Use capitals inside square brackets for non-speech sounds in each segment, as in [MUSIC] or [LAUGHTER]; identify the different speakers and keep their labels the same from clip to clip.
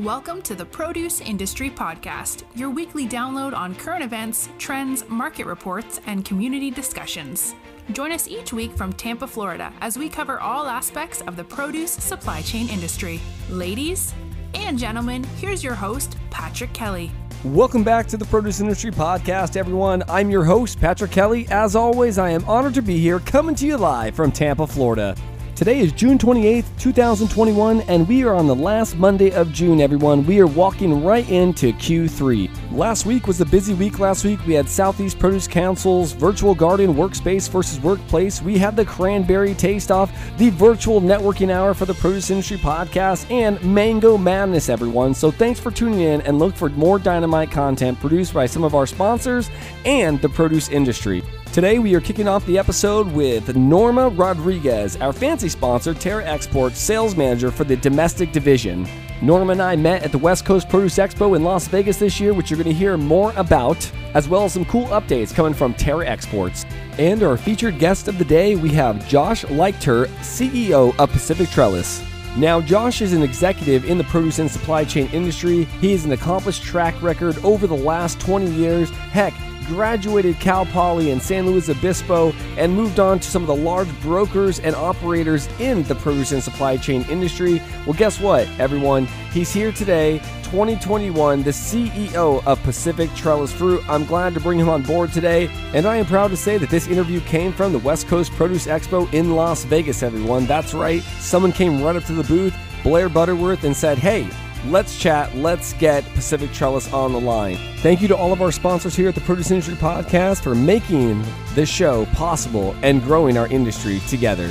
Speaker 1: Welcome to the Produce Industry Podcast, your weekly download on current events, trends, market reports, and community discussions. Join us each week from Tampa, Florida, as we cover all aspects of the produce supply chain industry. Ladies and gentlemen, here's your host, Patrick Kelly.
Speaker 2: Welcome back to the Produce Industry Podcast, everyone. I'm your host, Patrick Kelly. As always, I am honored to be here coming to you live from Tampa, Florida. Today is June 28th, 2021, and we are on the last Monday of June, everyone. We are walking right into Q3. Last week was a busy week. Last week we had Southeast Produce Council's virtual garden workspace versus workplace. We had the cranberry taste off, the virtual networking hour for the Produce Industry Podcast, and Mango Madness, everyone. So thanks for tuning in and look for more dynamite content produced by some of our sponsors and the produce industry. Today, we are kicking off the episode with Norma Rodriguez, our fancy sponsor, Terra Export sales manager for the domestic division. Norma and I met at the West Coast Produce Expo in Las Vegas this year, which you're going to hear more about, as well as some cool updates coming from Terra Exports. And our featured guest of the day, we have Josh Leichter, CEO of Pacific Trellis. Now, Josh is an executive in the produce and supply chain industry. He has an accomplished track record over the last 20 years. Heck, graduated Cal Poly in San Luis Obispo and moved on to some of the large brokers and operators in the produce and supply chain industry. Well, guess what, everyone? He's here today, 2021, the CEO of Pacific Trellis Fruit. I'm glad to bring him on board today, and I am proud to say that this interview came from the West Coast Produce Expo in Las Vegas, everyone. That's right, someone came right up to the booth, Blair Butterworth, and said, Hey, Let's chat. Let's get Pacific Trellis on the line. Thank you to all of our sponsors here at the Produce Industry Podcast for making this show possible and growing our industry together.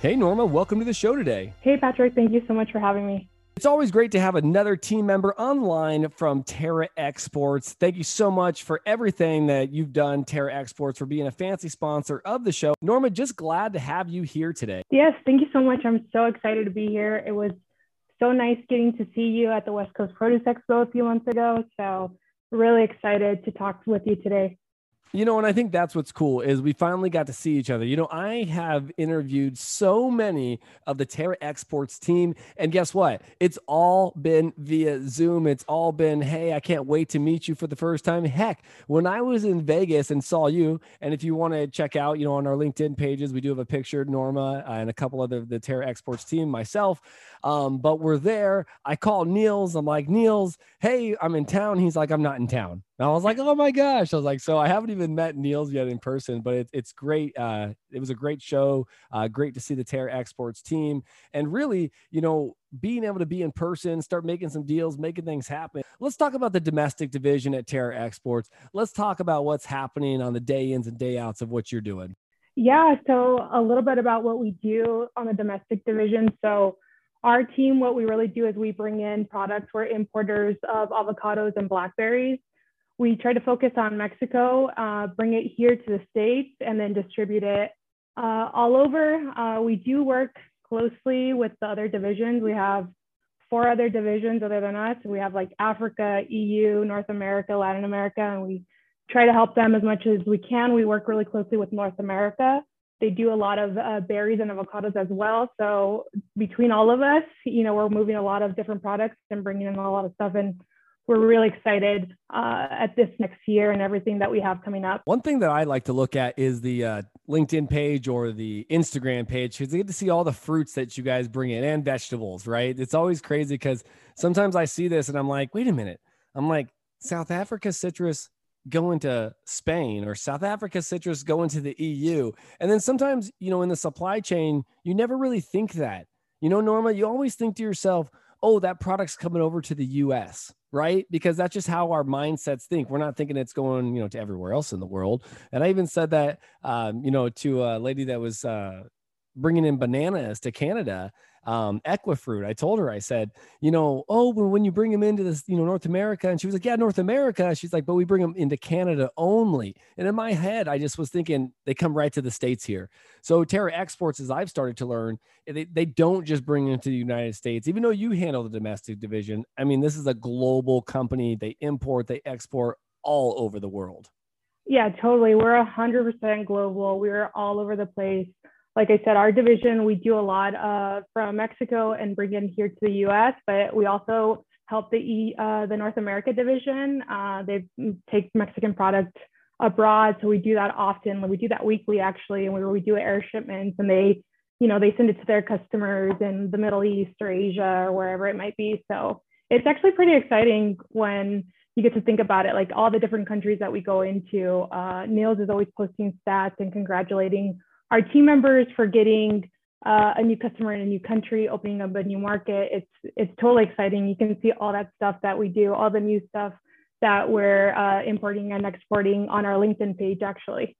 Speaker 2: Hey, Norma, welcome to the show today.
Speaker 3: Hey, Patrick. Thank you so much for having me.
Speaker 2: It's always great to have another team member online from Terra Exports. Thank you so much for everything that you've done, Terra Exports, for being a fancy sponsor of the show. Norma, just glad to have you here today.
Speaker 3: Yes, thank you so much. I'm so excited to be here. It was so nice getting to see you at the West Coast Produce Expo a few months ago. So, really excited to talk with you today.
Speaker 2: You know, and I think that's what's cool is we finally got to see each other. You know, I have interviewed so many of the Terra Exports team, and guess what? It's all been via Zoom. It's all been, hey, I can't wait to meet you for the first time. Heck, when I was in Vegas and saw you, and if you want to check out, you know, on our LinkedIn pages, we do have a picture, of Norma uh, and a couple of the, the Terra Exports team, myself. Um, but we're there. I call Niels. I'm like, Niels, hey, I'm in town. He's like, I'm not in town. And I was like, oh my gosh. I was like, so I haven't even met Niels yet in person, but it, it's great. Uh, it was a great show. Uh, great to see the Terra Exports team. And really, you know, being able to be in person, start making some deals, making things happen. Let's talk about the domestic division at Terra Exports. Let's talk about what's happening on the day ins and day outs of what you're doing.
Speaker 3: Yeah. So, a little bit about what we do on the domestic division. So, our team, what we really do is we bring in products. We're importers of avocados and blackberries. We try to focus on Mexico, uh, bring it here to the States, and then distribute it uh, all over. Uh, we do work closely with the other divisions. We have four other divisions other than us. We have like Africa, EU, North America, Latin America, and we try to help them as much as we can. We work really closely with North America they do a lot of uh, berries and avocados as well. So between all of us, you know, we're moving a lot of different products and bringing in a lot of stuff. And we're really excited uh, at this next year and everything that we have coming up.
Speaker 2: One thing that I like to look at is the uh, LinkedIn page or the Instagram page because I get to see all the fruits that you guys bring in and vegetables, right? It's always crazy because sometimes I see this and I'm like, wait a minute. I'm like, South Africa citrus going to Spain or South Africa citrus going to the EU. And then sometimes, you know, in the supply chain, you never really think that. You know, Norma, you always think to yourself, oh, that product's coming over to the US, right? Because that's just how our mindsets think. We're not thinking it's going, you know, to everywhere else in the world. And I even said that, um, you know, to a lady that was uh, bringing in bananas to Canada um, Equifruit. I told her, I said, you know, oh, when you bring them into this, you know, North America, and she was like, yeah, North America. She's like, but we bring them into Canada only. And in my head, I just was thinking they come right to the states here. So Terra Exports, as I've started to learn, they, they don't just bring into the United States, even though you handle the domestic division. I mean, this is a global company. They import, they export all over the world.
Speaker 3: Yeah, totally. We're a hundred percent global. We're all over the place. Like I said, our division, we do a lot uh, from Mexico and bring in here to the US, but we also help the, uh, the North America division. Uh, they take Mexican product abroad. So we do that often. We do that weekly actually, and we, we do air shipments and they, you know, they send it to their customers in the Middle East or Asia or wherever it might be. So it's actually pretty exciting when you get to think about it, like all the different countries that we go into. Uh, Nils is always posting stats and congratulating our team members for getting uh, a new customer in a new country, opening up a new market. It's it's totally exciting. You can see all that stuff that we do, all the new stuff that we're uh, importing and exporting on our LinkedIn page, actually.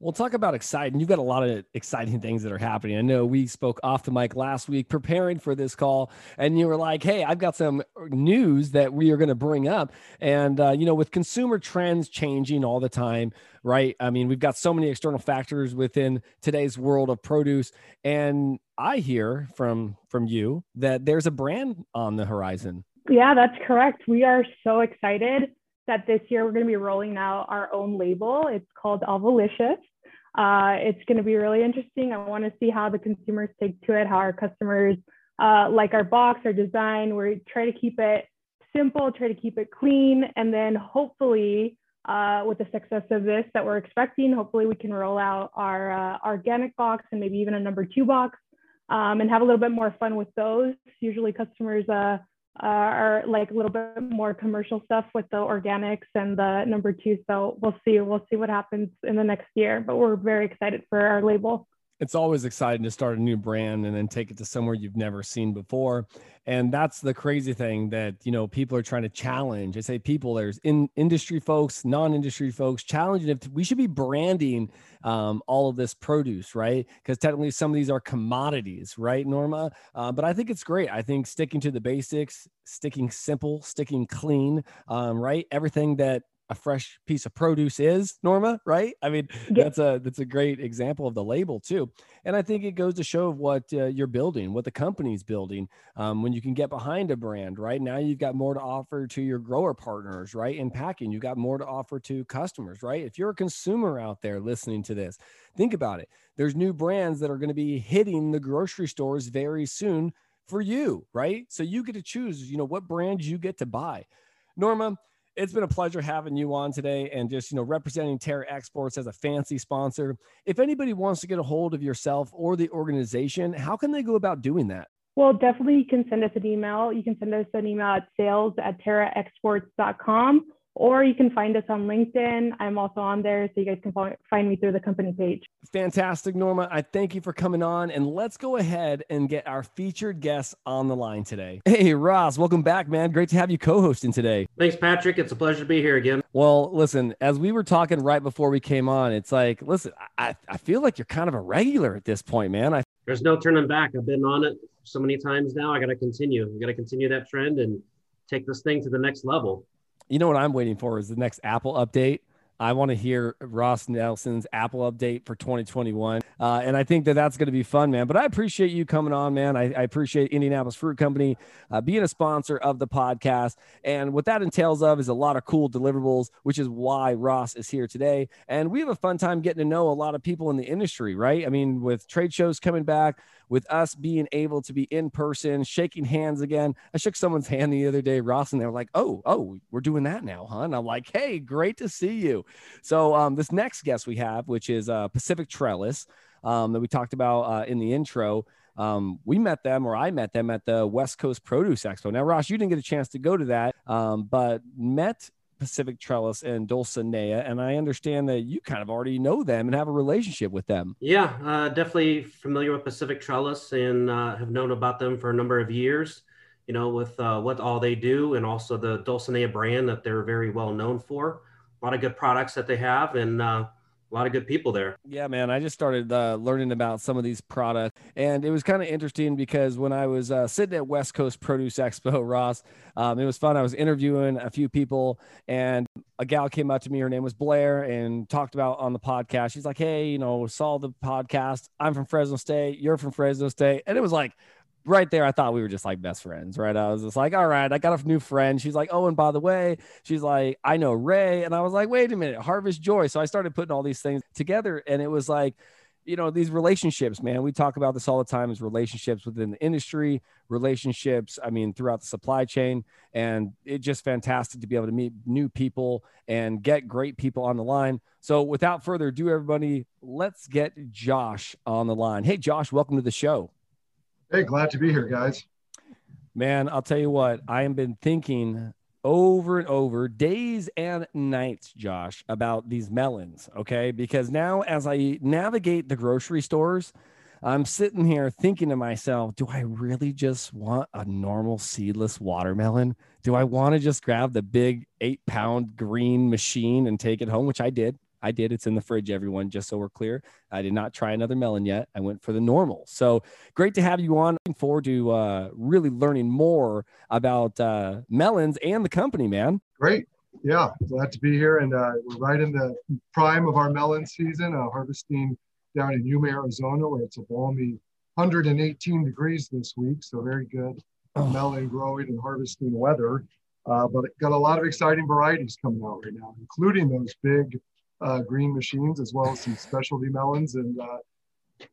Speaker 2: We'll talk about exciting. You've got a lot of exciting things that are happening. I know we spoke off the mic last week preparing for this call, and you were like, "Hey, I've got some news that we are going to bring up." And uh, you know, with consumer trends changing all the time, right? I mean, we've got so many external factors within today's world of produce, and I hear from from you that there's a brand on the horizon.
Speaker 3: Yeah, that's correct. We are so excited that this year we're going to be rolling out our own label. It's called Avo-Licious. Uh, it's going to be really interesting. I want to see how the consumers take to it, how our customers uh, like our box, our design. We try to keep it simple, try to keep it clean, and then hopefully, uh, with the success of this that we're expecting, hopefully we can roll out our uh, organic box and maybe even a number two box um, and have a little bit more fun with those. Usually, customers uh, Uh, are like a little bit more commercial stuff with the organics and the number two. So we'll see. We'll see what happens in the next year. But we're very excited for our label
Speaker 2: it's always exciting to start a new brand and then take it to somewhere you've never seen before. And that's the crazy thing that you know people are trying to challenge. I say people there's in industry folks non-industry folks challenging if we should be branding um, all of this produce right? Because technically some of these are commodities right norma? Uh, but i think it's great. I think sticking to the basics sticking simple sticking clean um, right? Everything that a fresh piece of produce is norma right? I mean yeah. that's a that's a great example of the label too. And i think it goes to show what uh, you're building what the company's building um, when you can get behind a brand right? Now you've got more to offer to your grower partners right in packing. You've got more to offer to customers right? If you're a consumer out there listening to this think about it. There's new brands that are going to be hitting the grocery stores very soon for you right? So you get to choose you know what brands you get to buy. Norma it's been a pleasure having you on today and just you know representing Terra Exports as a fancy sponsor. If anybody wants to get a hold of yourself or the organization, how can they go about doing that?
Speaker 3: Well, definitely you can send us an email. You can send us an email at sales at terraexports.com or you can find us on LinkedIn. I'm also on there, so you guys can find me through the company page.
Speaker 2: Fantastic, Norma. I thank you for coming on, and let's go ahead and get our featured guest on the line today. Hey, Ross, welcome back, man. Great to have you co-hosting today.
Speaker 4: Thanks, Patrick. It's a pleasure to be here again.
Speaker 2: Well, listen, as we were talking right before we came on, it's like, listen, I, I feel like you're kind of a regular at this point, man. I
Speaker 4: there's no turning back. I've been on it so many times now. I got to continue. I got to continue that trend and take this thing to the next level
Speaker 2: you know what I'm waiting for is the next Apple update. I want to hear Ross Nelson's Apple update for 2021. Uh, and I think that that's going to be fun, man. But I appreciate you coming on, man. I, I appreciate Indianapolis Fruit Company uh, being a sponsor of the podcast. And what that entails of is a lot of cool deliverables, which is why Ross is here today. And we have a fun time getting to know a lot of people in the industry, right? I mean, with trade shows coming back, with us being able to be in person, shaking hands again. I shook someone's [LAUGHS] hand the other day, Ross, and they were like, "Oh, oh, we're doing that now, huh?" And I'm like, "Hey, great to see you." So um, this next guest we have, which is uh, Pacific Trellis, um, that we talked about uh, in the intro. Um, we met them, or I met them at the West Coast Produce Expo. Now, Ross, you didn't get a chance to go to that, um, but met Pacific Trellis and Dulcinea, and I understand that you kind of already know them and have a relationship with them.
Speaker 4: Yeah, uh, definitely familiar with Pacific Trellis and uh, have known about them for a number of years. You know, with uh, what all they do, and also the Dulcinea brand that they're very well known for. A lot of good products that they have, and uh, a lot of good people there.
Speaker 2: Yeah, man. I just started uh, learning about some of these products, and it was kind of interesting because when I was uh, sitting at West Coast Produce Expo, [LAUGHS] Ross, um, it was fun. I was interviewing a few people, and a gal came up to me. Her name was Blair, and talked about on the podcast. She's like, "Hey, you know, saw the podcast. I'm from Fresno State. You're from Fresno State," and it was like right there, I thought we were just like best friends, right? I was just like, all right, I got a new friend. She's like, oh, and by the way, she's like, I know Ray. And I was like, wait a minute, Harvest Joy. So I started putting all these things together and it was like, you know these relationships man we talk about this all the time is relationships within the industry relationships i mean throughout the supply chain and it's just fantastic to be able to meet new people and get great people on the line so without further ado everybody let's get josh on the line hey josh welcome to the show
Speaker 5: hey glad to be here guys.
Speaker 2: Man i'll tell you what i have been thinking over and over days and nights josh about these melons okay? Because now as i navigate the grocery stores i'm sitting here thinking to myself do i really just want a normal seedless watermelon? Do i want to just grab the big eight pound green machine and take it home which i did I did. It's in the fridge, everyone, just so we're clear. I did not try another melon yet. I went for the normal. So great to have you on. Looking forward to uh, really learning more about uh, melons and the company, man.
Speaker 5: Great. Yeah, glad to be here. And uh, we're right in the prime of our melon season, uh, harvesting down in Yuma, Arizona, where it's a balmy 118 degrees this week. So very good oh. melon growing and harvesting weather. Uh, but got a lot of exciting varieties coming out right now, including those big uh, green machines as well as some specialty melons and uh,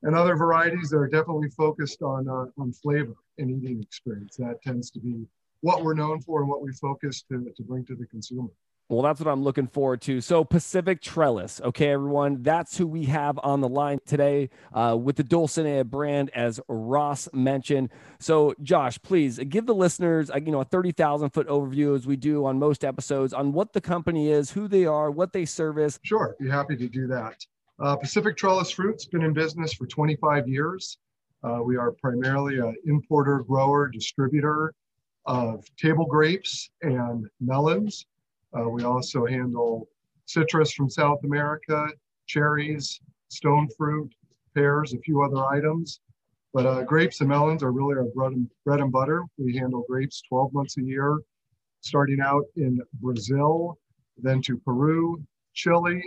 Speaker 5: and other varieties that are definitely focused on uh, on flavor and eating experience. That tends to be what we're known for and what we focus to, to bring to the consumer.
Speaker 2: Well, that's what I'm looking forward to. So, Pacific Trellis. Okay, everyone. That's who we have on the line today uh, with the Dulcinea brand, as Ross mentioned. So, Josh, please give the listeners, uh, you know, a 30,000 foot overview as we do on most episodes on what the company is, who they are, what they service.
Speaker 5: Sure. Be happy to do that. Uh, Pacific Trellis Fruit's been in business for 25 years. Uh, we are primarily an importer, grower, distributor of table grapes and melons. Uh, we also handle citrus from South America, cherries, stone fruit, pears, a few other items. But uh, grapes and melons are really our bread and, bread and butter. We handle grapes 12 months a year, starting out in Brazil, then to Peru, Chile,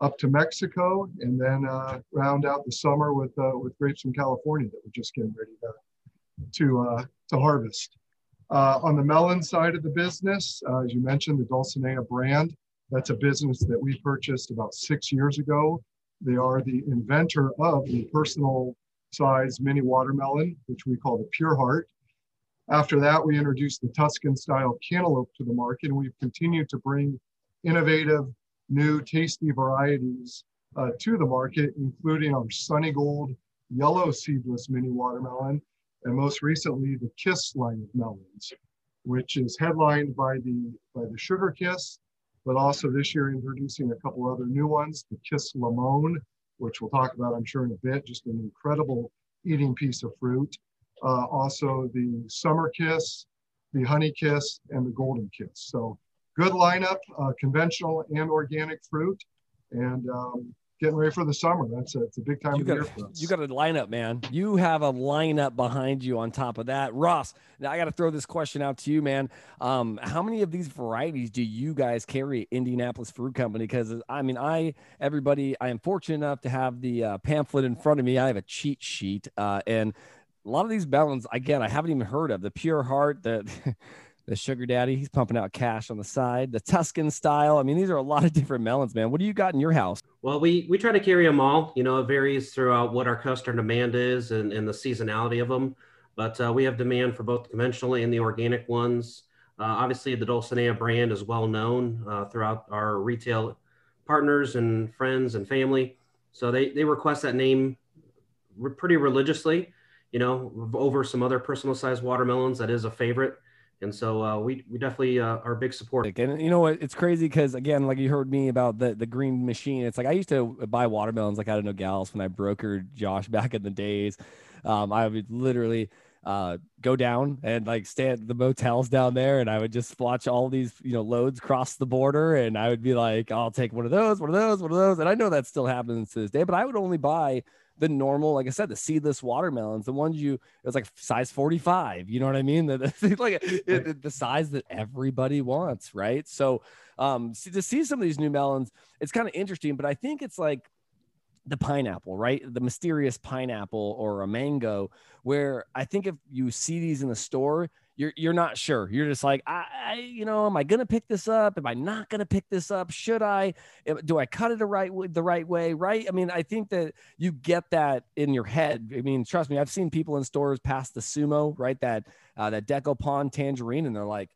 Speaker 5: up to Mexico, and then uh, round out the summer with uh, with grapes from California that we're just getting ready to to, uh, to harvest. Uh, on the melon side of the business, uh, as you mentioned, the Dulcinea brand, that's a business that we purchased about six years ago. They are the inventor of the personal size mini watermelon, which we call the Pure Heart. After that, we introduced the Tuscan style cantaloupe to the market, and we've continued to bring innovative, new, tasty varieties uh, to the market, including our Sunny Gold yellow seedless mini watermelon, and most recently the Kiss line of melons, which is headlined by the by the Sugar Kiss, but also this year introducing a couple other new ones, the Kiss Limon, which we'll talk about I'm sure in a bit, just an incredible eating piece of fruit. Uh, also the Summer Kiss, the Honey Kiss, and the Golden Kiss. So good lineup, uh, conventional and organic fruit. And um, getting ready for the summer. That's a, it's a big time
Speaker 2: you got,
Speaker 5: for us.
Speaker 2: You got a lineup, man. You have a lineup behind you on top of that. Ross, now I got to throw this question out to you, man. Um, how many of these varieties do you guys carry Indianapolis Fruit Company? Because I mean, I, everybody, I am fortunate enough to have the uh, pamphlet in front of me. I have a cheat sheet uh, and a lot of these melons, again, I haven't even heard of the pure heart, the [LAUGHS] the sugar daddy he's pumping out cash on the side the tuscan style. I mean these are a lot of different melons man. What do you got in your house?
Speaker 4: Well we we try to carry them all. You know it varies throughout what our customer demand is and, and the seasonality of them but uh, we have demand for both the conventional and the organic ones. Uh, obviously the dulcinea brand is well known uh, throughout our retail partners and friends and family. So they, they request that name pretty religiously you know over some other personal sized watermelons. That is a favorite and so uh, we we definitely uh, are big support.
Speaker 2: And you know what? It's crazy because again, like you heard me about the the green machine. It's like I used to buy watermelons like out of Nogales when I brokered Josh [LAUGHS] back in the days. Um, I would literally uh, go down and like stay at the motels down there, and I would just watch all these you know loads cross the border, and I would be like, I'll take one of those, one of those, one of those, and I know that still happens to this day. But I would only buy the normal, like I said, the seedless watermelons, the ones you, it was like size 45, you know what I mean? The, the [LAUGHS] like [LAUGHS] the, the, size that everybody wants, right? So, um, to see some of these new melons, it's kind of interesting, but I think it's like the pineapple, right? The mysterious pineapple or a mango, where I think if you see these in the store, you're you're not sure. You're just like, I, I, you know, am I gonna pick this up? Am I not gonna pick this up? Should I? Do I cut it the right the right way? Right? I mean, I think that you get that in your head. I mean, trust me, I've seen people in stores pass the sumo, right? That uh, that Dekopon tangerine, and they're like,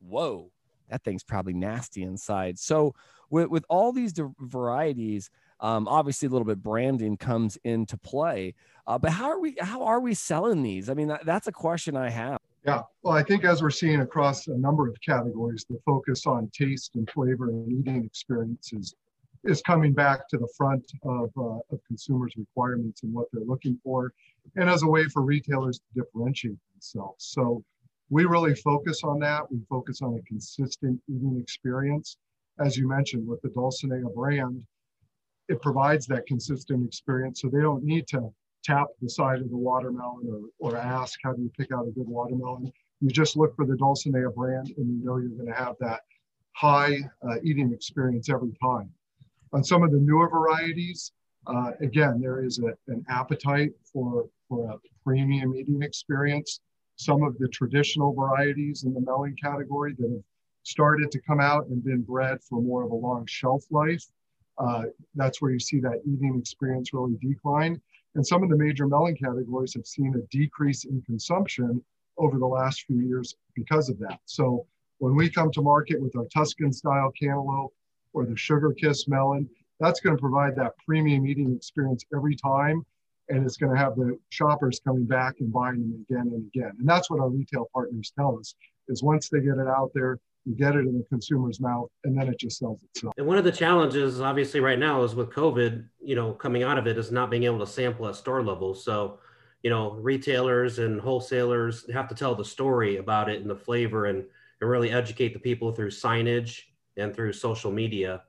Speaker 2: whoa, that thing's probably nasty inside. So with with all these varieties. Um, obviously, a little bit branding comes into play, uh, but how are we? How are we selling these? I mean, that, that's a question I have.
Speaker 5: Yeah, well, I think as we're seeing across a number of categories, the focus on taste and flavor and eating experiences is coming back to the front of, uh, of consumers' requirements and what they're looking for, and as a way for retailers to differentiate themselves. So we really focus on that. We focus on a consistent eating experience. As you mentioned, with the Dulcinea brand, it provides that consistent experience. So they don't need to tap the side of the watermelon or, or ask how do you pick out a good watermelon. You just look for the Dulcinea brand and you know you're going to have that high uh, eating experience every time. On some of the newer varieties, uh, again, there is a, an appetite for, for a premium eating experience. Some of the traditional varieties in the melon category that have started to come out and been bred for more of a long shelf life, uh, that's where you see that eating experience really decline. And some of the major melon categories have seen a decrease in consumption over the last few years because of that. So when we come to market with our Tuscan style cantaloupe or the sugar kiss melon, that's going to provide that premium eating experience every time. And it's going to have the shoppers coming back and buying them again and again. And that's what our retail partners tell us is once they get it out there, you get it in the consumer's mouth and then it just sells itself.
Speaker 4: And one of the challenges obviously right now is with covid you know coming out of it is not being able to sample at store level. So you know retailers and wholesalers have to tell the story about it and the flavor and, and really educate the people through signage and through social media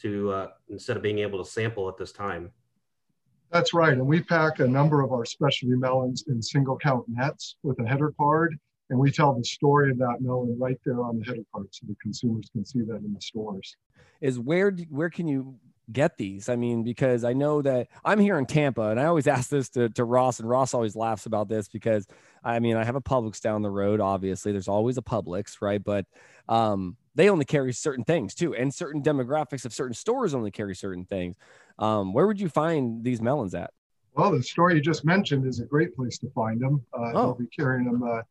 Speaker 4: to uh, instead of being able to sample at this time.
Speaker 5: That's right. And we pack a number of our specialty melons in single count nets with a header card and we tell the story of that melon right there on the header card so the consumers can see that in the stores.
Speaker 2: Is where where can you get these? I mean because i know that i'm here in tampa and i always [LAUGHS] ask this to, to ross and ross always laughs about this because i mean i have a publix down the road obviously. There's always a publix right? But um, they only carry certain things too and certain demographics of certain stores only carry certain things. Um, where would you find these melons at?
Speaker 5: Well the store you just mentioned is a great place to find them. Uh, oh. they'll be carrying them uh,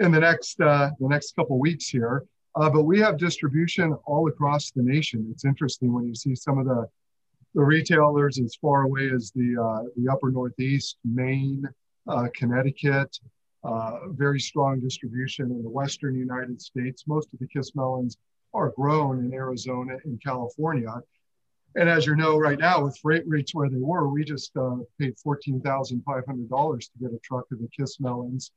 Speaker 5: in the next uh, the next couple weeks here. Uh, but we have distribution all across the nation. It's interesting when you see some of the the retailers as far away as the uh, the upper Northeast, Maine, uh, Connecticut. Uh, very strong distribution in the Western United States. Most of the Kiss melons are grown in Arizona and California. And as you know, right now with freight rates where they were, we just uh, paid fourteen thousand five hundred dollars to get a truck of the Kiss melons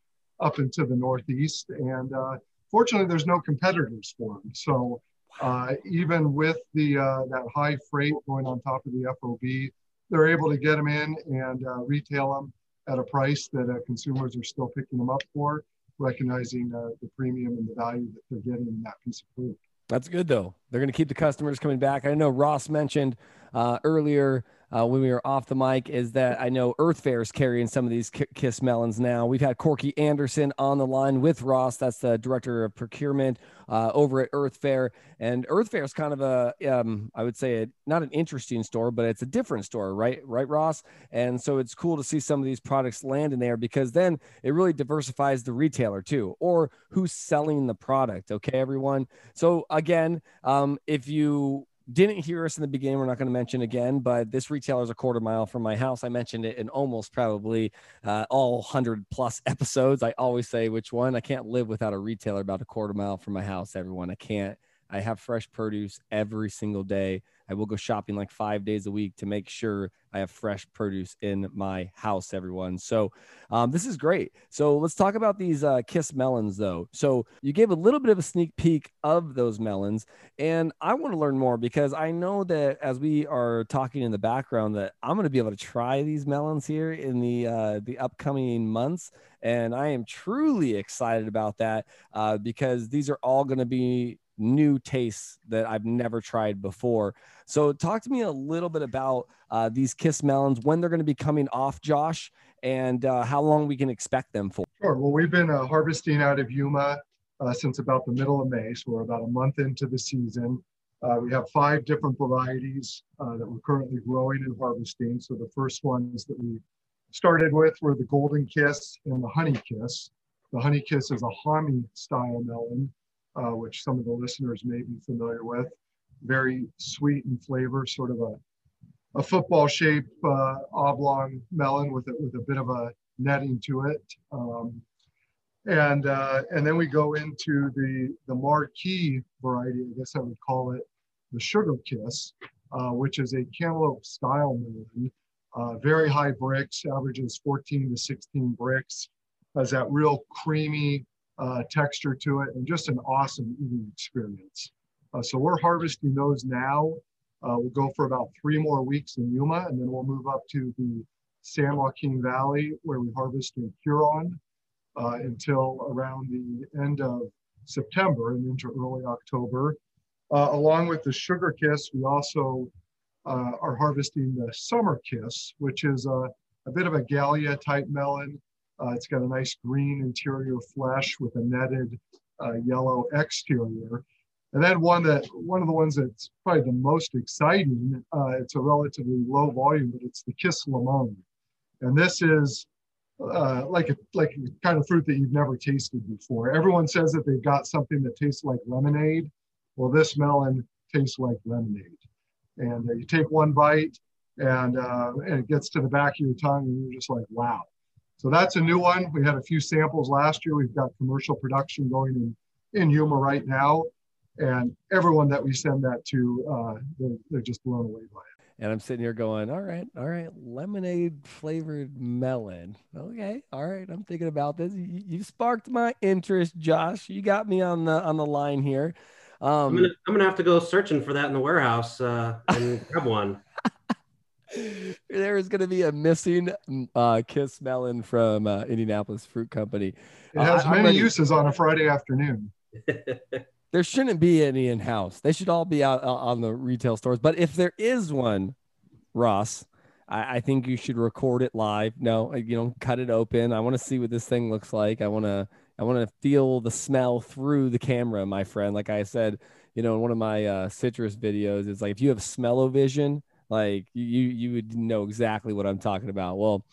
Speaker 5: up into the Northeast. And uh, fortunately, there's no competitors for them. So uh, even with the uh, that high freight going on top of the FOB, they're able to get them in and uh, retail them at a price that uh, consumers are still picking them up for, recognizing the premium and the value that they're getting in that piece of fruit.
Speaker 2: That's good though. They're going to keep the customers coming back. I know Ross mentioned earlier uh, when we were off the mic is that I know Earth Fare is carrying some of these Kiss melons now. We've had Corky Anderson on the line with Ross. That's the director of procurement uh, over at Earth Fare. And Earth Fare is kind of a, um, I would say, a, not an interesting store, but it's a different store, right? Right, Ross? And so it's cool to see some of these products land in there because then it really diversifies the retailer too, or who's selling the product. Okay, everyone. So again, um, if you didn't hear us in the beginning, we're not going to mention again, but this retailer is a quarter mile from my house. I mentioned it in almost probably uh, all 100 plus [LAUGHS] episodes. I always say which one. I can't live without a retailer about a quarter mile from my house, everyone. I can't. I have fresh produce every single day. I will go shopping like five days a week to make sure I have fresh produce in my house, everyone. So um, this is great. So let's talk about these uh, Kiss melons, though. So you gave a little bit of a sneak peek of those melons, and I want to learn more because I know that as we are talking in the background, that I'm going to be able to try these melons here in the uh, the upcoming months, and I am truly excited about that uh, because these are all going to be new tastes that I've never tried before. So, talk to me a little bit about uh, these Kiss melons, when they're going to be coming off, Josh, and uh, how long we can expect them for.
Speaker 5: Sure. Well, we've been uh, harvesting out of Yuma uh, since about the middle of May, so we're about a month into the season. Uh, we have five different varieties uh, that we're currently growing and harvesting. So the first ones that we started with were the Golden Kiss and the Honey Kiss. The Honey Kiss is a Hami style melon, uh, which some of the listeners may be familiar with. Very sweet in flavor, sort of a, a football shaped uh, oblong melon with a, with a bit of a netting to it. Um, and uh, and then we go into the the marquee variety, I guess I would call it the Sugar Kiss, uh, which is a cantaloupe style melon. Uh, very high Brix, averages 14 to 16 Brix, has that real creamy uh, texture to it, and just an awesome eating experience. Uh, so we're harvesting those now. Uh, we'll go for about three more weeks in Yuma, and then we'll move up to the San Joaquin Valley, where we harvest in Huron uh, until around the end of September and into early October. Uh, along with the Sugar Kiss, we also uh, are harvesting the Summer Kiss, which is a, a bit of a Galia type melon. Uh, it's got a nice green interior flesh with a netted uh, yellow exterior. And then one that one of the ones that's probably the most exciting, uh, it's a relatively low volume, but it's the Kiss Limon. And this is uh, like a like a kind of fruit that you've never tasted before. Everyone says that they've got something that tastes like lemonade. Well, this melon tastes like lemonade. And uh, you take one bite and, uh, and it gets to the back of your tongue and you're just like, wow. So that's a new one. We had a few samples last year. We've got commercial production going in, in Yuma right now. And everyone that we send that to, uh, they're, they're just blown away by it.
Speaker 2: And I'm sitting here going, all right, all right, lemonade flavored melon. Okay, all right, I'm thinking about this. You, you sparked my interest, Josh. You got me on the on the line here.
Speaker 4: Um, I'm, gonna, I'm gonna have to go searching for that in the warehouse uh, and [LAUGHS] grab one.
Speaker 2: There is going to be a missing uh, Kiss melon from uh, Indianapolis Fruit Company.
Speaker 5: It has uh, many uses on a Friday afternoon. [LAUGHS]
Speaker 2: there shouldn't be any in house. They should all be out, out on the retail stores. But if there is one, Ross, I, I, think you should record it live. No, you know, cut it open. I want to see what this thing looks like. I want to I want to feel the smell through the camera, my friend. Like I said, you know, in one of my uh, citrus videos, it's like if you have smell-o-vision, like you you would know exactly what I'm talking about. Well,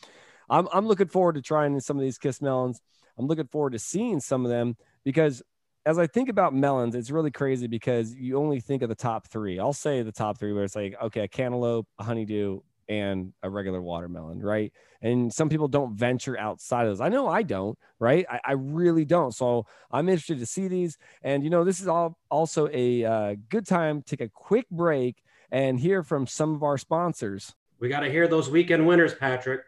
Speaker 2: I'm I'm looking forward to trying some of these kiss melons. I'm looking forward to seeing some of them because as I think about melons, it's really crazy because you only think of the top three. I'll say the top three where it's like, okay, a cantaloupe, a honeydew, and a regular watermelon, right? And some people don't venture outside of those. I know I don't, right? I, I really don't. So I'm interested to see these. And, you know, this is all also a uh, good time to take a quick break and hear from some of our sponsors.
Speaker 4: We got to hear those weekend winners, Patrick.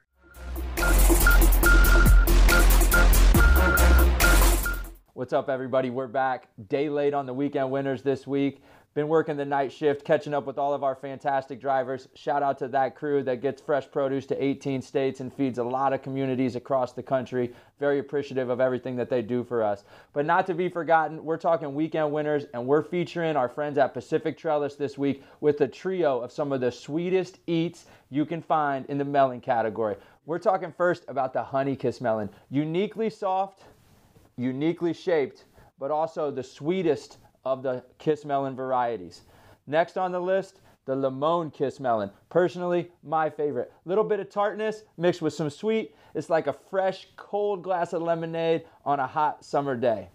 Speaker 6: What's up, everybody? We're back. Day late on the weekend winners this week. Been working the night shift, catching up with all of our fantastic drivers. Shout out to that crew that gets fresh produce to 18 states and feeds a lot of communities across the country. Very appreciative of everything that they do for us. But not to be forgotten, we're talking weekend winners, and we're featuring our friends at Pacific Trellis this week with a trio of some of the sweetest eats you can find in the melon category. We're talking first about the Honey Kiss melon. Uniquely soft, uniquely shaped, but also the sweetest of the kiss melon varieties. Next on the list, the Limon Kiss Melon. Personally, my favorite. Little bit of tartness mixed with some sweet. It's like a fresh, cold glass of lemonade on a hot summer day.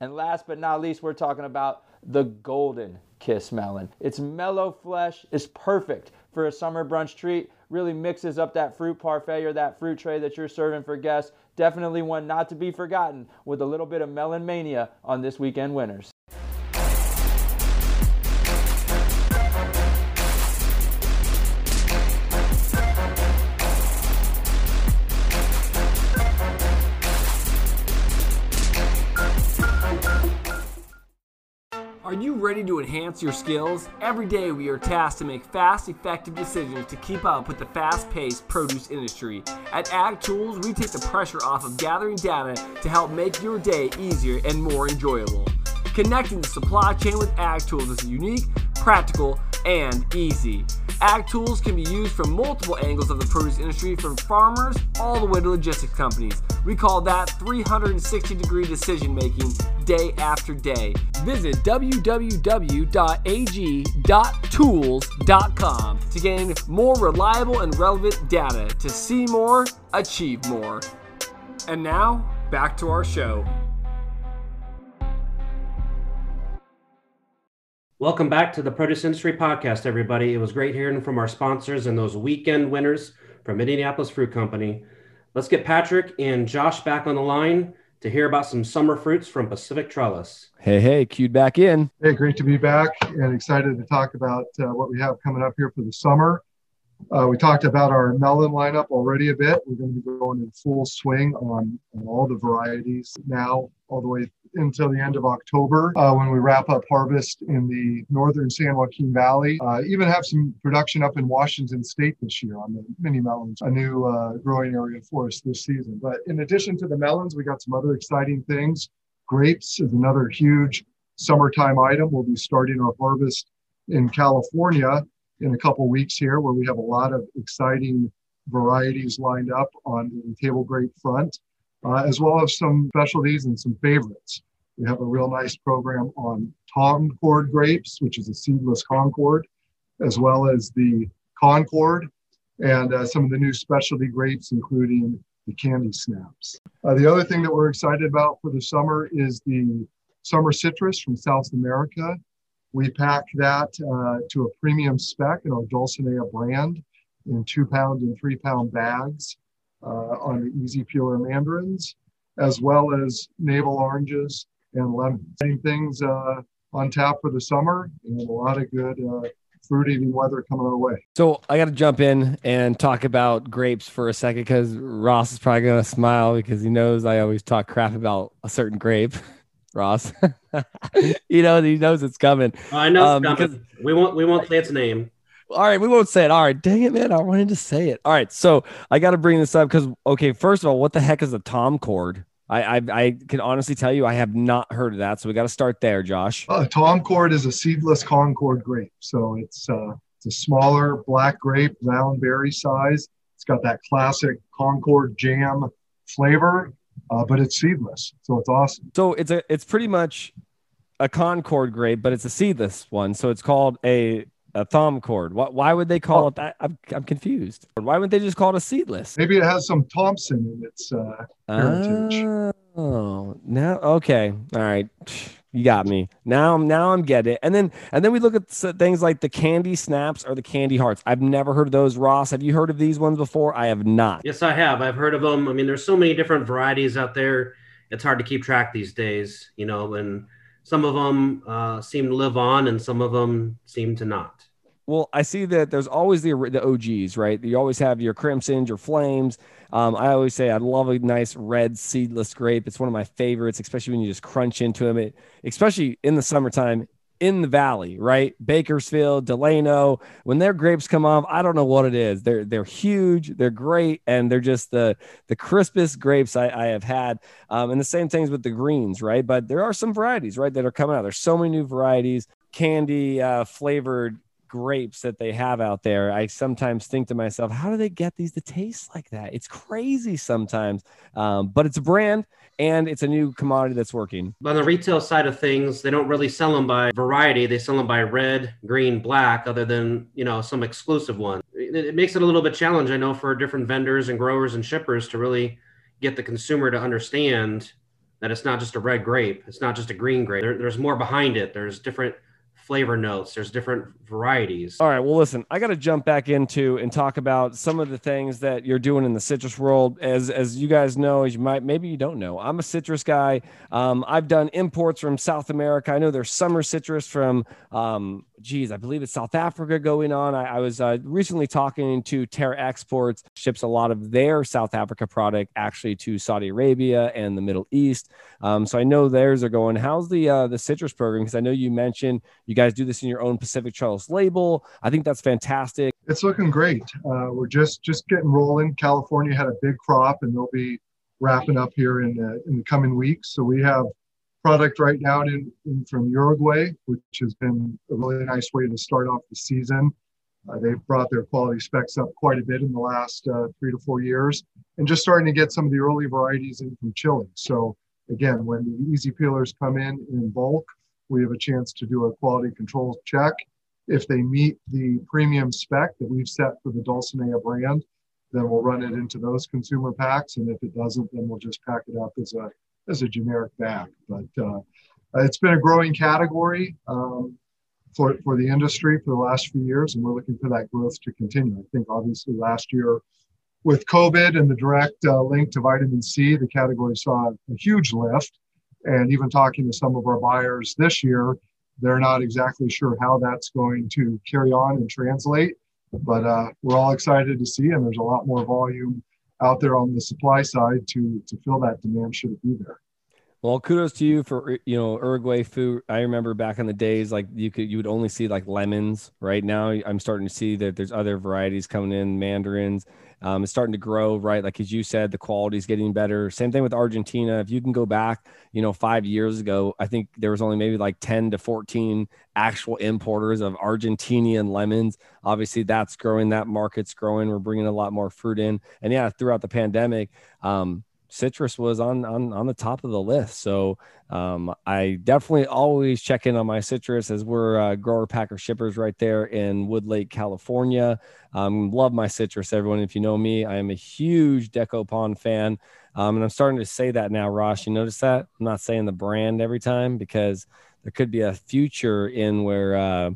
Speaker 6: And last but not least, we're talking about the Golden Kiss Melon. Its mellow flesh is perfect for a summer brunch treat. Really mixes up that fruit parfait or that fruit tray that you're serving for guests. Definitely one not to be forgotten with a little bit of melon mania on this weekend winners.
Speaker 2: Ready to enhance your skills? Every day we are tasked to make fast, effective decisions to keep up with the fast paced produce industry. At Ag Tools, we take the pressure off of gathering data to help make your day easier and more enjoyable. Connecting the supply chain with Ag Tools is unique, practical, and easy. Ag tools can be used from multiple angles of the produce industry, from farmers all the way to logistics companies. We call that 360 degree decision making day after day. Visit www.ag.tools.com to gain more reliable and relevant data to see more, achieve more. And now, back to our show.
Speaker 4: Welcome back to the Produce Industry Podcast, everybody. It was great hearing from our sponsors and those weekend winners from Indianapolis Fruit Company. Let's get Patrick and Josh back on the line to hear about some summer fruits from Pacific Trellis.
Speaker 2: Hey, hey, cued back in.
Speaker 5: Hey, great to be back and excited to talk about uh, what we have coming up here for the summer. Uh, we talked about our melon lineup already a bit. We're going to be going in full swing on, on all the varieties now, all the way until the end of October uh, when we wrap up harvest in the northern San Joaquin Valley. Uh, even have some production up in Washington State this year on the mini melons, a new uh, growing area for us this season. But in addition to the melons, we got some other exciting things. Grapes is another huge summertime item. We'll be starting our harvest in California in a couple weeks here, where we have a lot of exciting varieties lined up on the table grape front, uh, as well as some specialties and some favorites. We have a real nice program on Thomcord grapes, which is a seedless Concord, as well as the Concord and uh, some of the new specialty grapes, including the candy snaps. Uh, the other thing that we're excited about for the summer is the summer citrus from South America. We pack that uh, to a premium spec in our Dulcinea brand in two pound and three pound bags on the easy peeler mandarins, as well as navel oranges and lemons. Same things uh, on tap for the summer and a lot of good uh, fruit eating weather coming our way.
Speaker 2: So I got to jump in and talk about grapes for a second because Ross is probably going to smile because he knows I always talk crap about a certain grape. [LAUGHS] Ross. [LAUGHS] you know, he knows it's coming.
Speaker 4: I know um, because we won't we won't say its name.
Speaker 2: All right, we won't say it. All right, dang it, man. I wanted to say it. All right, so I got to bring this up because okay, first of all, what the heck is a Thomcord? I, I, I can honestly tell you I have not heard of that, so we got to start there, Josh.
Speaker 5: Uh, Thomcord is a seedless Concord grape, so it's uh, it's a smaller black grape, round berry size. It's got that classic Concord jam flavor, uh, but it's seedless, so it's awesome.
Speaker 2: So it's a it's pretty much a Concord grape, but it's a seedless one. So it's called a a Thomcord. Why, why would they call oh. it that? I'm, I'm confused. Why wouldn't they just call it a seedless?
Speaker 5: Maybe it has some Thompson in its uh, heritage.
Speaker 2: Oh, now okay, all right. You got me. Now, now I'm getting it. And then, and then we look at things like the candy snaps or the candy hearts. I've never heard of those. Ross, have you heard of these ones before? I have not.
Speaker 4: Yes, I have. I've heard of them. I mean, there's so many different varieties out there. It's hard to keep track these days, you know. And some of them uh, seem to live on, and some of them seem to not.
Speaker 2: Well, I see that there's always the the OGs, right? You always have your crimsons, your flames. Um, I always say I love a nice red seedless grape. It's one of my favorites, especially when you just crunch into them. It, especially in the summertime in the valley, right? Bakersfield, Delano. When their grapes come off, I don't know what it is. They're they're huge, they're great, and they're just the the crispest grapes I, I have had. Um, and the same things with the greens, right? But there are some varieties, right, that are coming out. There's so many new varieties, candy uh, flavored grapes that they have out there, I sometimes think to myself, how do they get these to taste like that? It's crazy sometimes, um, but it's a brand and it's a new commodity that's working.
Speaker 4: On the retail side of things, they don't really sell them by variety. They sell them by red, green, black, other than you know some exclusive ones. It, it makes it a little bit challenge, I know, for different vendors and growers and shippers to really get the consumer to understand that it's not just a red grape, it's not just a green grape. There, there's more behind it. There's different flavor notes. There's different varieties.
Speaker 2: All right. Well, listen, I got to jump back into and talk about some of the things that you're doing in the citrus world. As as you guys know, as you might maybe you don't know, I'm a citrus guy. Um, I've done imports from South America. I know there's summer citrus from um, geez, I believe it's South Africa going on. I, I was uh, recently talking to Terra Exports, ships a lot of their South Africa product actually to Saudi Arabia and the Middle East. Um, so I know theirs are going. How's the uh, the citrus program? Because I know you mentioned guys do this in your own Pacific Trellis label. I think that's fantastic.
Speaker 5: It's looking great. Uh, we're just just getting rolling. California had a big crop, and they'll be wrapping up here in the, in the coming weeks. So we have product right now in, in, from Uruguay, which has been a really nice way to start off the season. Uh, they've brought their quality specs up quite a bit in the last uh, three to four years and just starting to get some of the early varieties in from Chile. So again, when the easy peelers come in in bulk, we have a chance to do a quality control check. If they meet the premium spec that we've set for the Dulcinea brand, then we'll run it into those consumer packs. And if it doesn't, then we'll just pack it up as a as a generic bag. But uh, it's been a growing category. Um, for, for the industry for the last few years, and we're looking for that growth to continue. I think obviously last year with COVID and the direct uh, link to vitamin C, the category saw a huge lift. And even talking to some of our buyers this year, they're not exactly sure how that's going to carry on and translate. But uh, we're all excited to see, and there's a lot more volume out there on the supply side to to fill that demand should it be there.
Speaker 2: Well, kudos to you for you know Uruguay food. I remember back in the days, like you could you would only see like lemons. Right now, I'm starting to see that there's other varieties coming in, mandarins. Um, it's starting to grow, right? Like as you said, the quality is getting better. Same thing with Argentina. If you can go back, you know, five years ago, I think there was only maybe like 10 to 14 actual importers of Argentinian lemons. Obviously, that's growing. That market's growing. We're bringing a lot more fruit in. And yeah, throughout the pandemic, um, citrus was on on on the top of the list. So um, I definitely always check in on my citrus as we're uh, grower packer shippers right there in Woodlake, California. Um, love my citrus, everyone. If you know me, I am a huge Dekopon fan, um, and I'm starting to say that now. Ross, you notice that I'm not saying the brand every time because there could be a future in where. Uh,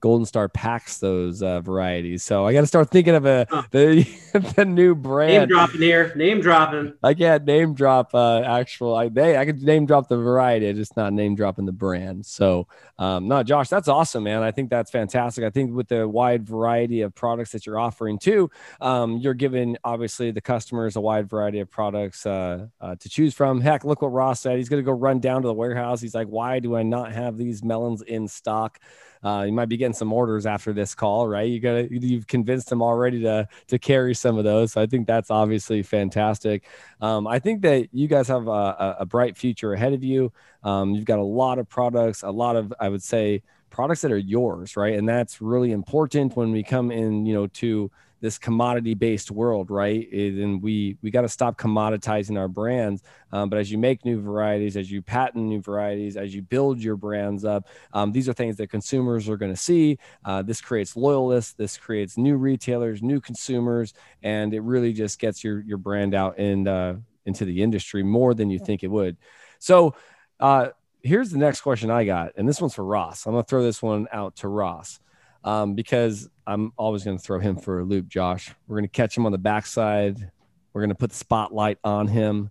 Speaker 2: Golden Star packs those uh, varieties. So I got to start thinking of a huh. [LAUGHS] the, the new brand.
Speaker 4: Name dropping here. Name dropping.
Speaker 2: I can't name drop uh, actual. I they I could name drop the variety, just not name dropping the brand. So um, no, Josh, that's awesome, man. I think that's fantastic. I think with the wide variety of products that you're offering too, um, you're giving obviously the customers a wide variety of products uh, uh, to choose from. Heck, look what Ross said. He's going to go run down to the warehouse. He's like, why do I not have these melons in stock? Uh, you might be getting some orders after this call, right? You got you've convinced them already to to carry some of those. So I think that's obviously fantastic. Um, I think that you guys have a, a bright future ahead of you. Um, you've got a lot of products, a lot of I would say products that are yours, right? And that's really important when we come in, you know, to this commodity based world right? And we we got to stop commoditizing our brands. Um, but as you make new varieties as you patent new varieties as you build your brands up um, these are things that consumers are going to see. Uh, this creates loyalists this creates new retailers new consumers and it really just gets your your brand out in uh, into the industry more than you think it would. So uh, here's the next question i got and this one's for ross. I'm going to throw this one out to ross um, because I'm always going to throw him for a loop, Josh. We're going to catch him on the backside. We're going to put the spotlight on him.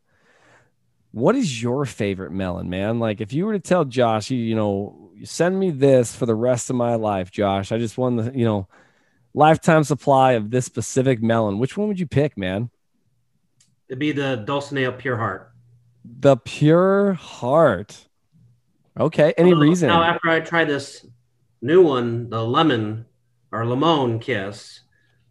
Speaker 2: What is your favorite melon, man? Like, if you were to tell Josh, you, you know, send me this for the rest of my life, Josh. I just won the, you know, lifetime supply of this specific melon. Which one would you pick, man?
Speaker 4: It'd be the Dulcinea Pure Heart.
Speaker 2: The Pure Heart. Okay. Any reason?
Speaker 4: Now, after I try this new one, the lemon or lemon kiss.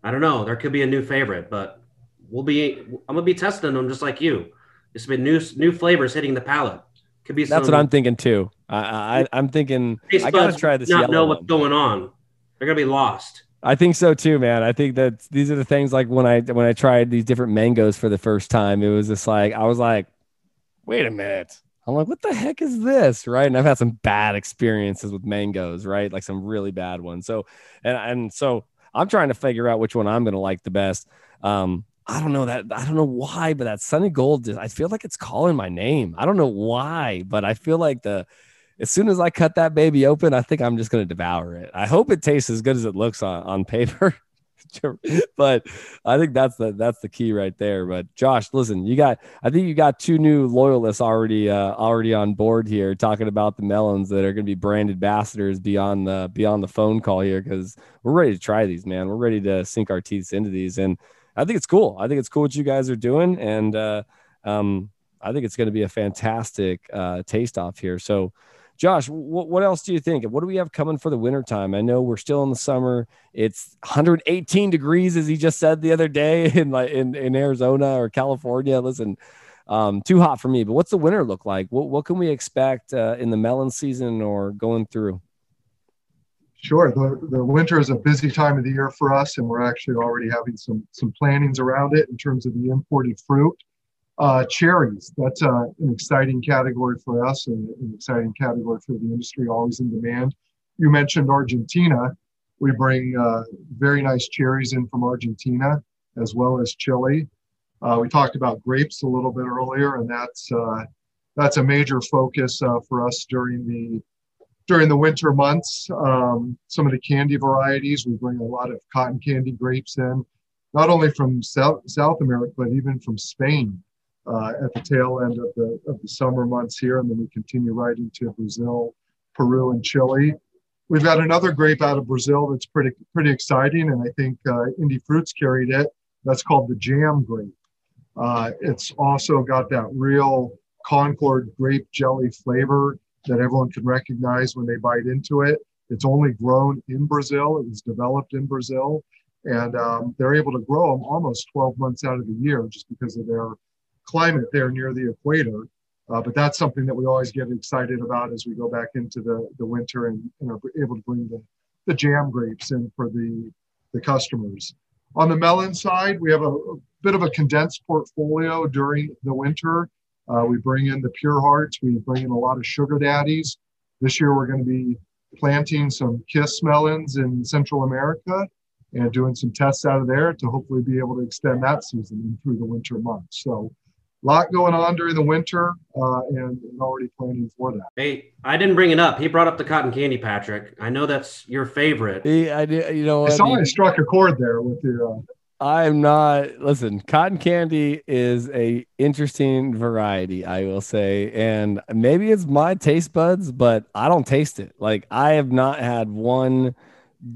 Speaker 4: I don't know. There could be a new favorite, but we'll be. I'm gonna be testing them just like you. It's been new new flavors hitting the palate.
Speaker 2: Could be. That's what I'm thinking too. I, I am thinking. I gotta try this.
Speaker 4: Not know
Speaker 2: one.
Speaker 4: what's going on. They're gonna be lost.
Speaker 2: I think so too, man. I think that these are the things like when I when I tried these different mangoes for the first time, it was just like I was like, wait a minute. I'm like, what the heck is this? Right. And I've had some bad experiences with mangoes, right? Like some really bad ones. So, and, and so I'm trying to figure out which one I'm going to like the best. Um, I don't know that. I don't know why, but that sunny gold, I feel like it's calling my name. I don't know why, but I feel like the, as soon as I cut that baby open, I think I'm just going to devour it. I hope it tastes as good as it looks on, on paper. [LAUGHS] [LAUGHS] but I think that's the that's the key right there. But Josh, listen, you got I think you got two new loyalists already uh, already on board here talking about the melons that are going to be brand ambassadors beyond the beyond the phone call here because we're ready to try these, man. We're ready to sink our teeth into these, and I think it's cool. I think it's cool what you guys are doing, and uh, um, I think it's going to be a fantastic uh, taste off here. So Josh, what, what else do you think? What do we have coming for the wintertime? I know we're still in the summer. It's 118 degrees, as he just said the other day [LAUGHS] in like in, in Arizona or California. Listen, um, too hot for me. But what's the winter look like? What what can we expect uh, in the melon season or going through?
Speaker 5: Sure. The, the winter is a busy time of the year for us, and we're actually already having some some plannings around it in terms of the imported fruit. Uh, cherries, that's uh, an exciting category for us and an exciting category for the industry, always in demand. You mentioned Argentina. We bring uh, very nice cherries in from Argentina as well as Chile. Uh, we talked about grapes a little bit earlier, and that's uh, that's a major focus uh, for us during the during the winter months. Um, some of the candy varieties, we bring a lot of cotton candy grapes in, not only from South, South America, but even from Spain uh, at the tail end of the, of the summer months here. And then we continue right into Brazil, Peru, and Chile. We've got another grape out of Brazil that's pretty pretty exciting, and I think uh, Indy Fruits carried it. That's called the Jam grape. Uh, it's also got that real Concord grape jelly flavor that everyone can recognize when they bite into it. It's only grown in Brazil. It was developed in Brazil, and um, they're able to grow them almost 12 months out of the year just because of their climate there near the equator. Uh, but that's something that we always get excited about as we go back into the, the winter and, are able to bring the, the jam grapes in for the, the customers. On the melon side, we have a, a bit of a condensed portfolio during the winter. Uh, we bring in the pure hearts. We bring in a lot of sugar daddies. This year, we're going to be planting some kiss melons in Central America and doing some tests out of there to hopefully be able to extend that season through the winter months. So, lot going on during the winter uh, and, and, already planning for that.
Speaker 4: Hey, I didn't bring it up. He brought up the cotton candy, Patrick. I know that's your favorite.
Speaker 2: He, I did, you know,
Speaker 5: I saw I struck a chord there with your. Uh,
Speaker 2: I'm not listen, cotton candy is a interesting variety, I will say. And maybe it's my taste buds, but I don't taste it. Like I have not had one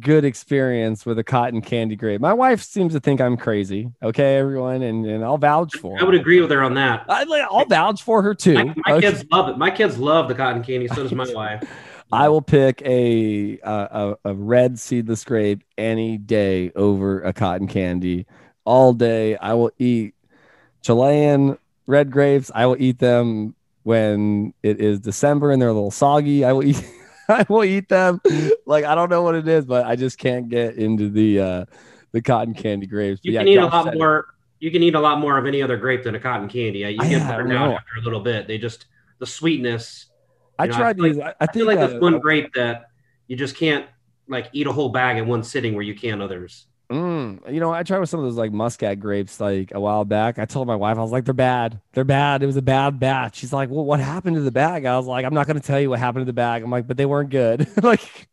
Speaker 2: good experience with a cotton candy grape. My wife seems to think I'm crazy. Okay, everyone, and, and I'll vouch for.
Speaker 4: I would agree with her on that.
Speaker 2: I, will vouch for her too.
Speaker 4: My, my okay. kids love it. My kids love the cotton candy. So does my [LAUGHS] wife.
Speaker 2: I will pick a, a a red seedless grape any day over a cotton candy all day. I will eat Chilean red grapes. I will eat them when it is December and they're a little soggy. I will eat [LAUGHS] I will eat them. Like I don't know what it is, but I just can't get into the uh the cotton candy grapes.
Speaker 4: But you can eat a lot more. It. You can eat a lot more of any other grape than a cotton candy. You get burned out after a little bit. They just the sweetness
Speaker 2: I know, tried I these. Like, I,
Speaker 4: think like uh, one grape that you just can't like eat a whole bag in one sitting where you can others.
Speaker 2: Mm, you know, I tried with some of those like muscat grapes like a while back. I told my wife, I was like, they're bad. They're bad. It was a bad batch. She's like, well, what happened to the bag? I was like, I'm not going to tell you what happened to the bag. I'm like, but they weren't good. [LAUGHS] like,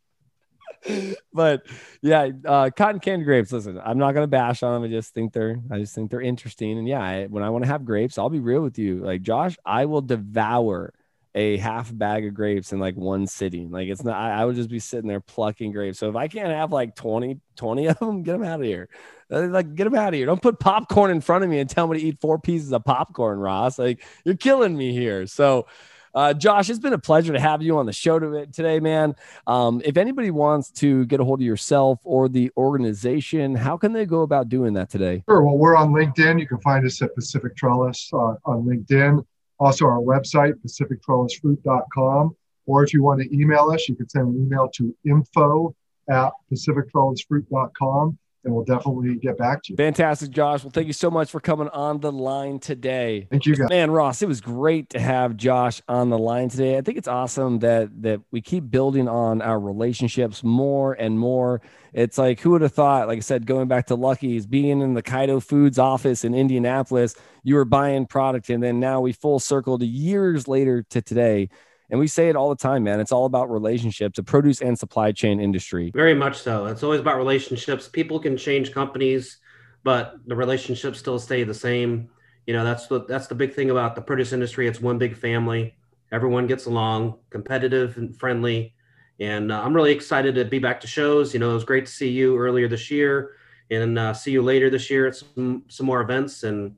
Speaker 2: but yeah, uh, cotton candy grapes. Listen, I'm not going to bash on them. I just think they're, I just think they're interesting. And yeah, I, when I want to have grapes, I'll be real with you. Like Josh, I will devour a half bag of grapes in like one sitting. Like it's not, I, I, would just be sitting there plucking grapes. So if I can't have like 20, 20 of them, get them out of here. Uh, like, get them out of here. Don't put popcorn in front of me and tell me to eat four pieces of popcorn, Ross. Like you're killing me here. So, uh, Josh, it's been a pleasure to have you on the show today, man. Um, if anybody wants to get a hold of yourself or the organization, how can they go about doing that today?
Speaker 5: Sure. Well, we're on LinkedIn. You can find us at Pacific Trellis uh, on LinkedIn. Also, our website, pacifictrellisfruit.com. Or if you want to email us, you can send an email to info at pacifictrellisfruit.com and we'll definitely get back to you.
Speaker 2: Fantastic, Josh. Well, thank you so much for coming on the line today.
Speaker 5: Thank you, guys.
Speaker 2: Man, Ross, it was great to have Josh on the line today. I think it's awesome that that we keep building on our relationships more and more. It's like who would have thought? Like I said, going back to Lucky's, being in the Caito Foods office in Indianapolis, you were buying product, and then now we full circled years later to today and we say it all the time, man. It's all about relationships, the produce and supply chain industry.
Speaker 4: Very much so. It's always about relationships. People can change companies, but the relationships still stay the same. You know, that's the that's the big thing about the produce industry. It's one big family. Everyone gets along, competitive and friendly. And uh, I'm really excited to be back to shows. You know, it was great to see you earlier this year, and uh, see you later this year at some some more events, and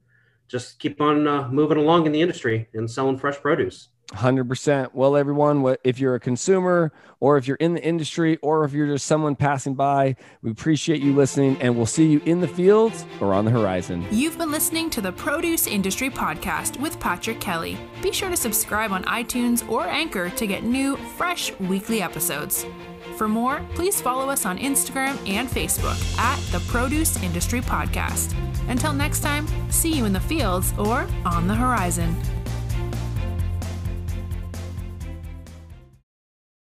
Speaker 4: just keep on uh, moving along in the industry and selling fresh produce.
Speaker 2: 100%. Well, everyone, if you're a consumer or if you're in the industry or if you're just someone passing by, we appreciate you listening and we'll see you in the fields or on the horizon.
Speaker 1: You've been listening to the Produce Industry Podcast with Patrick Kelly. Be sure to subscribe on iTunes or Anchor to get new, fresh weekly episodes. For more, please follow us on Instagram and Facebook at the Produce Industry Podcast. Until next time, see you in the fields or on the horizon.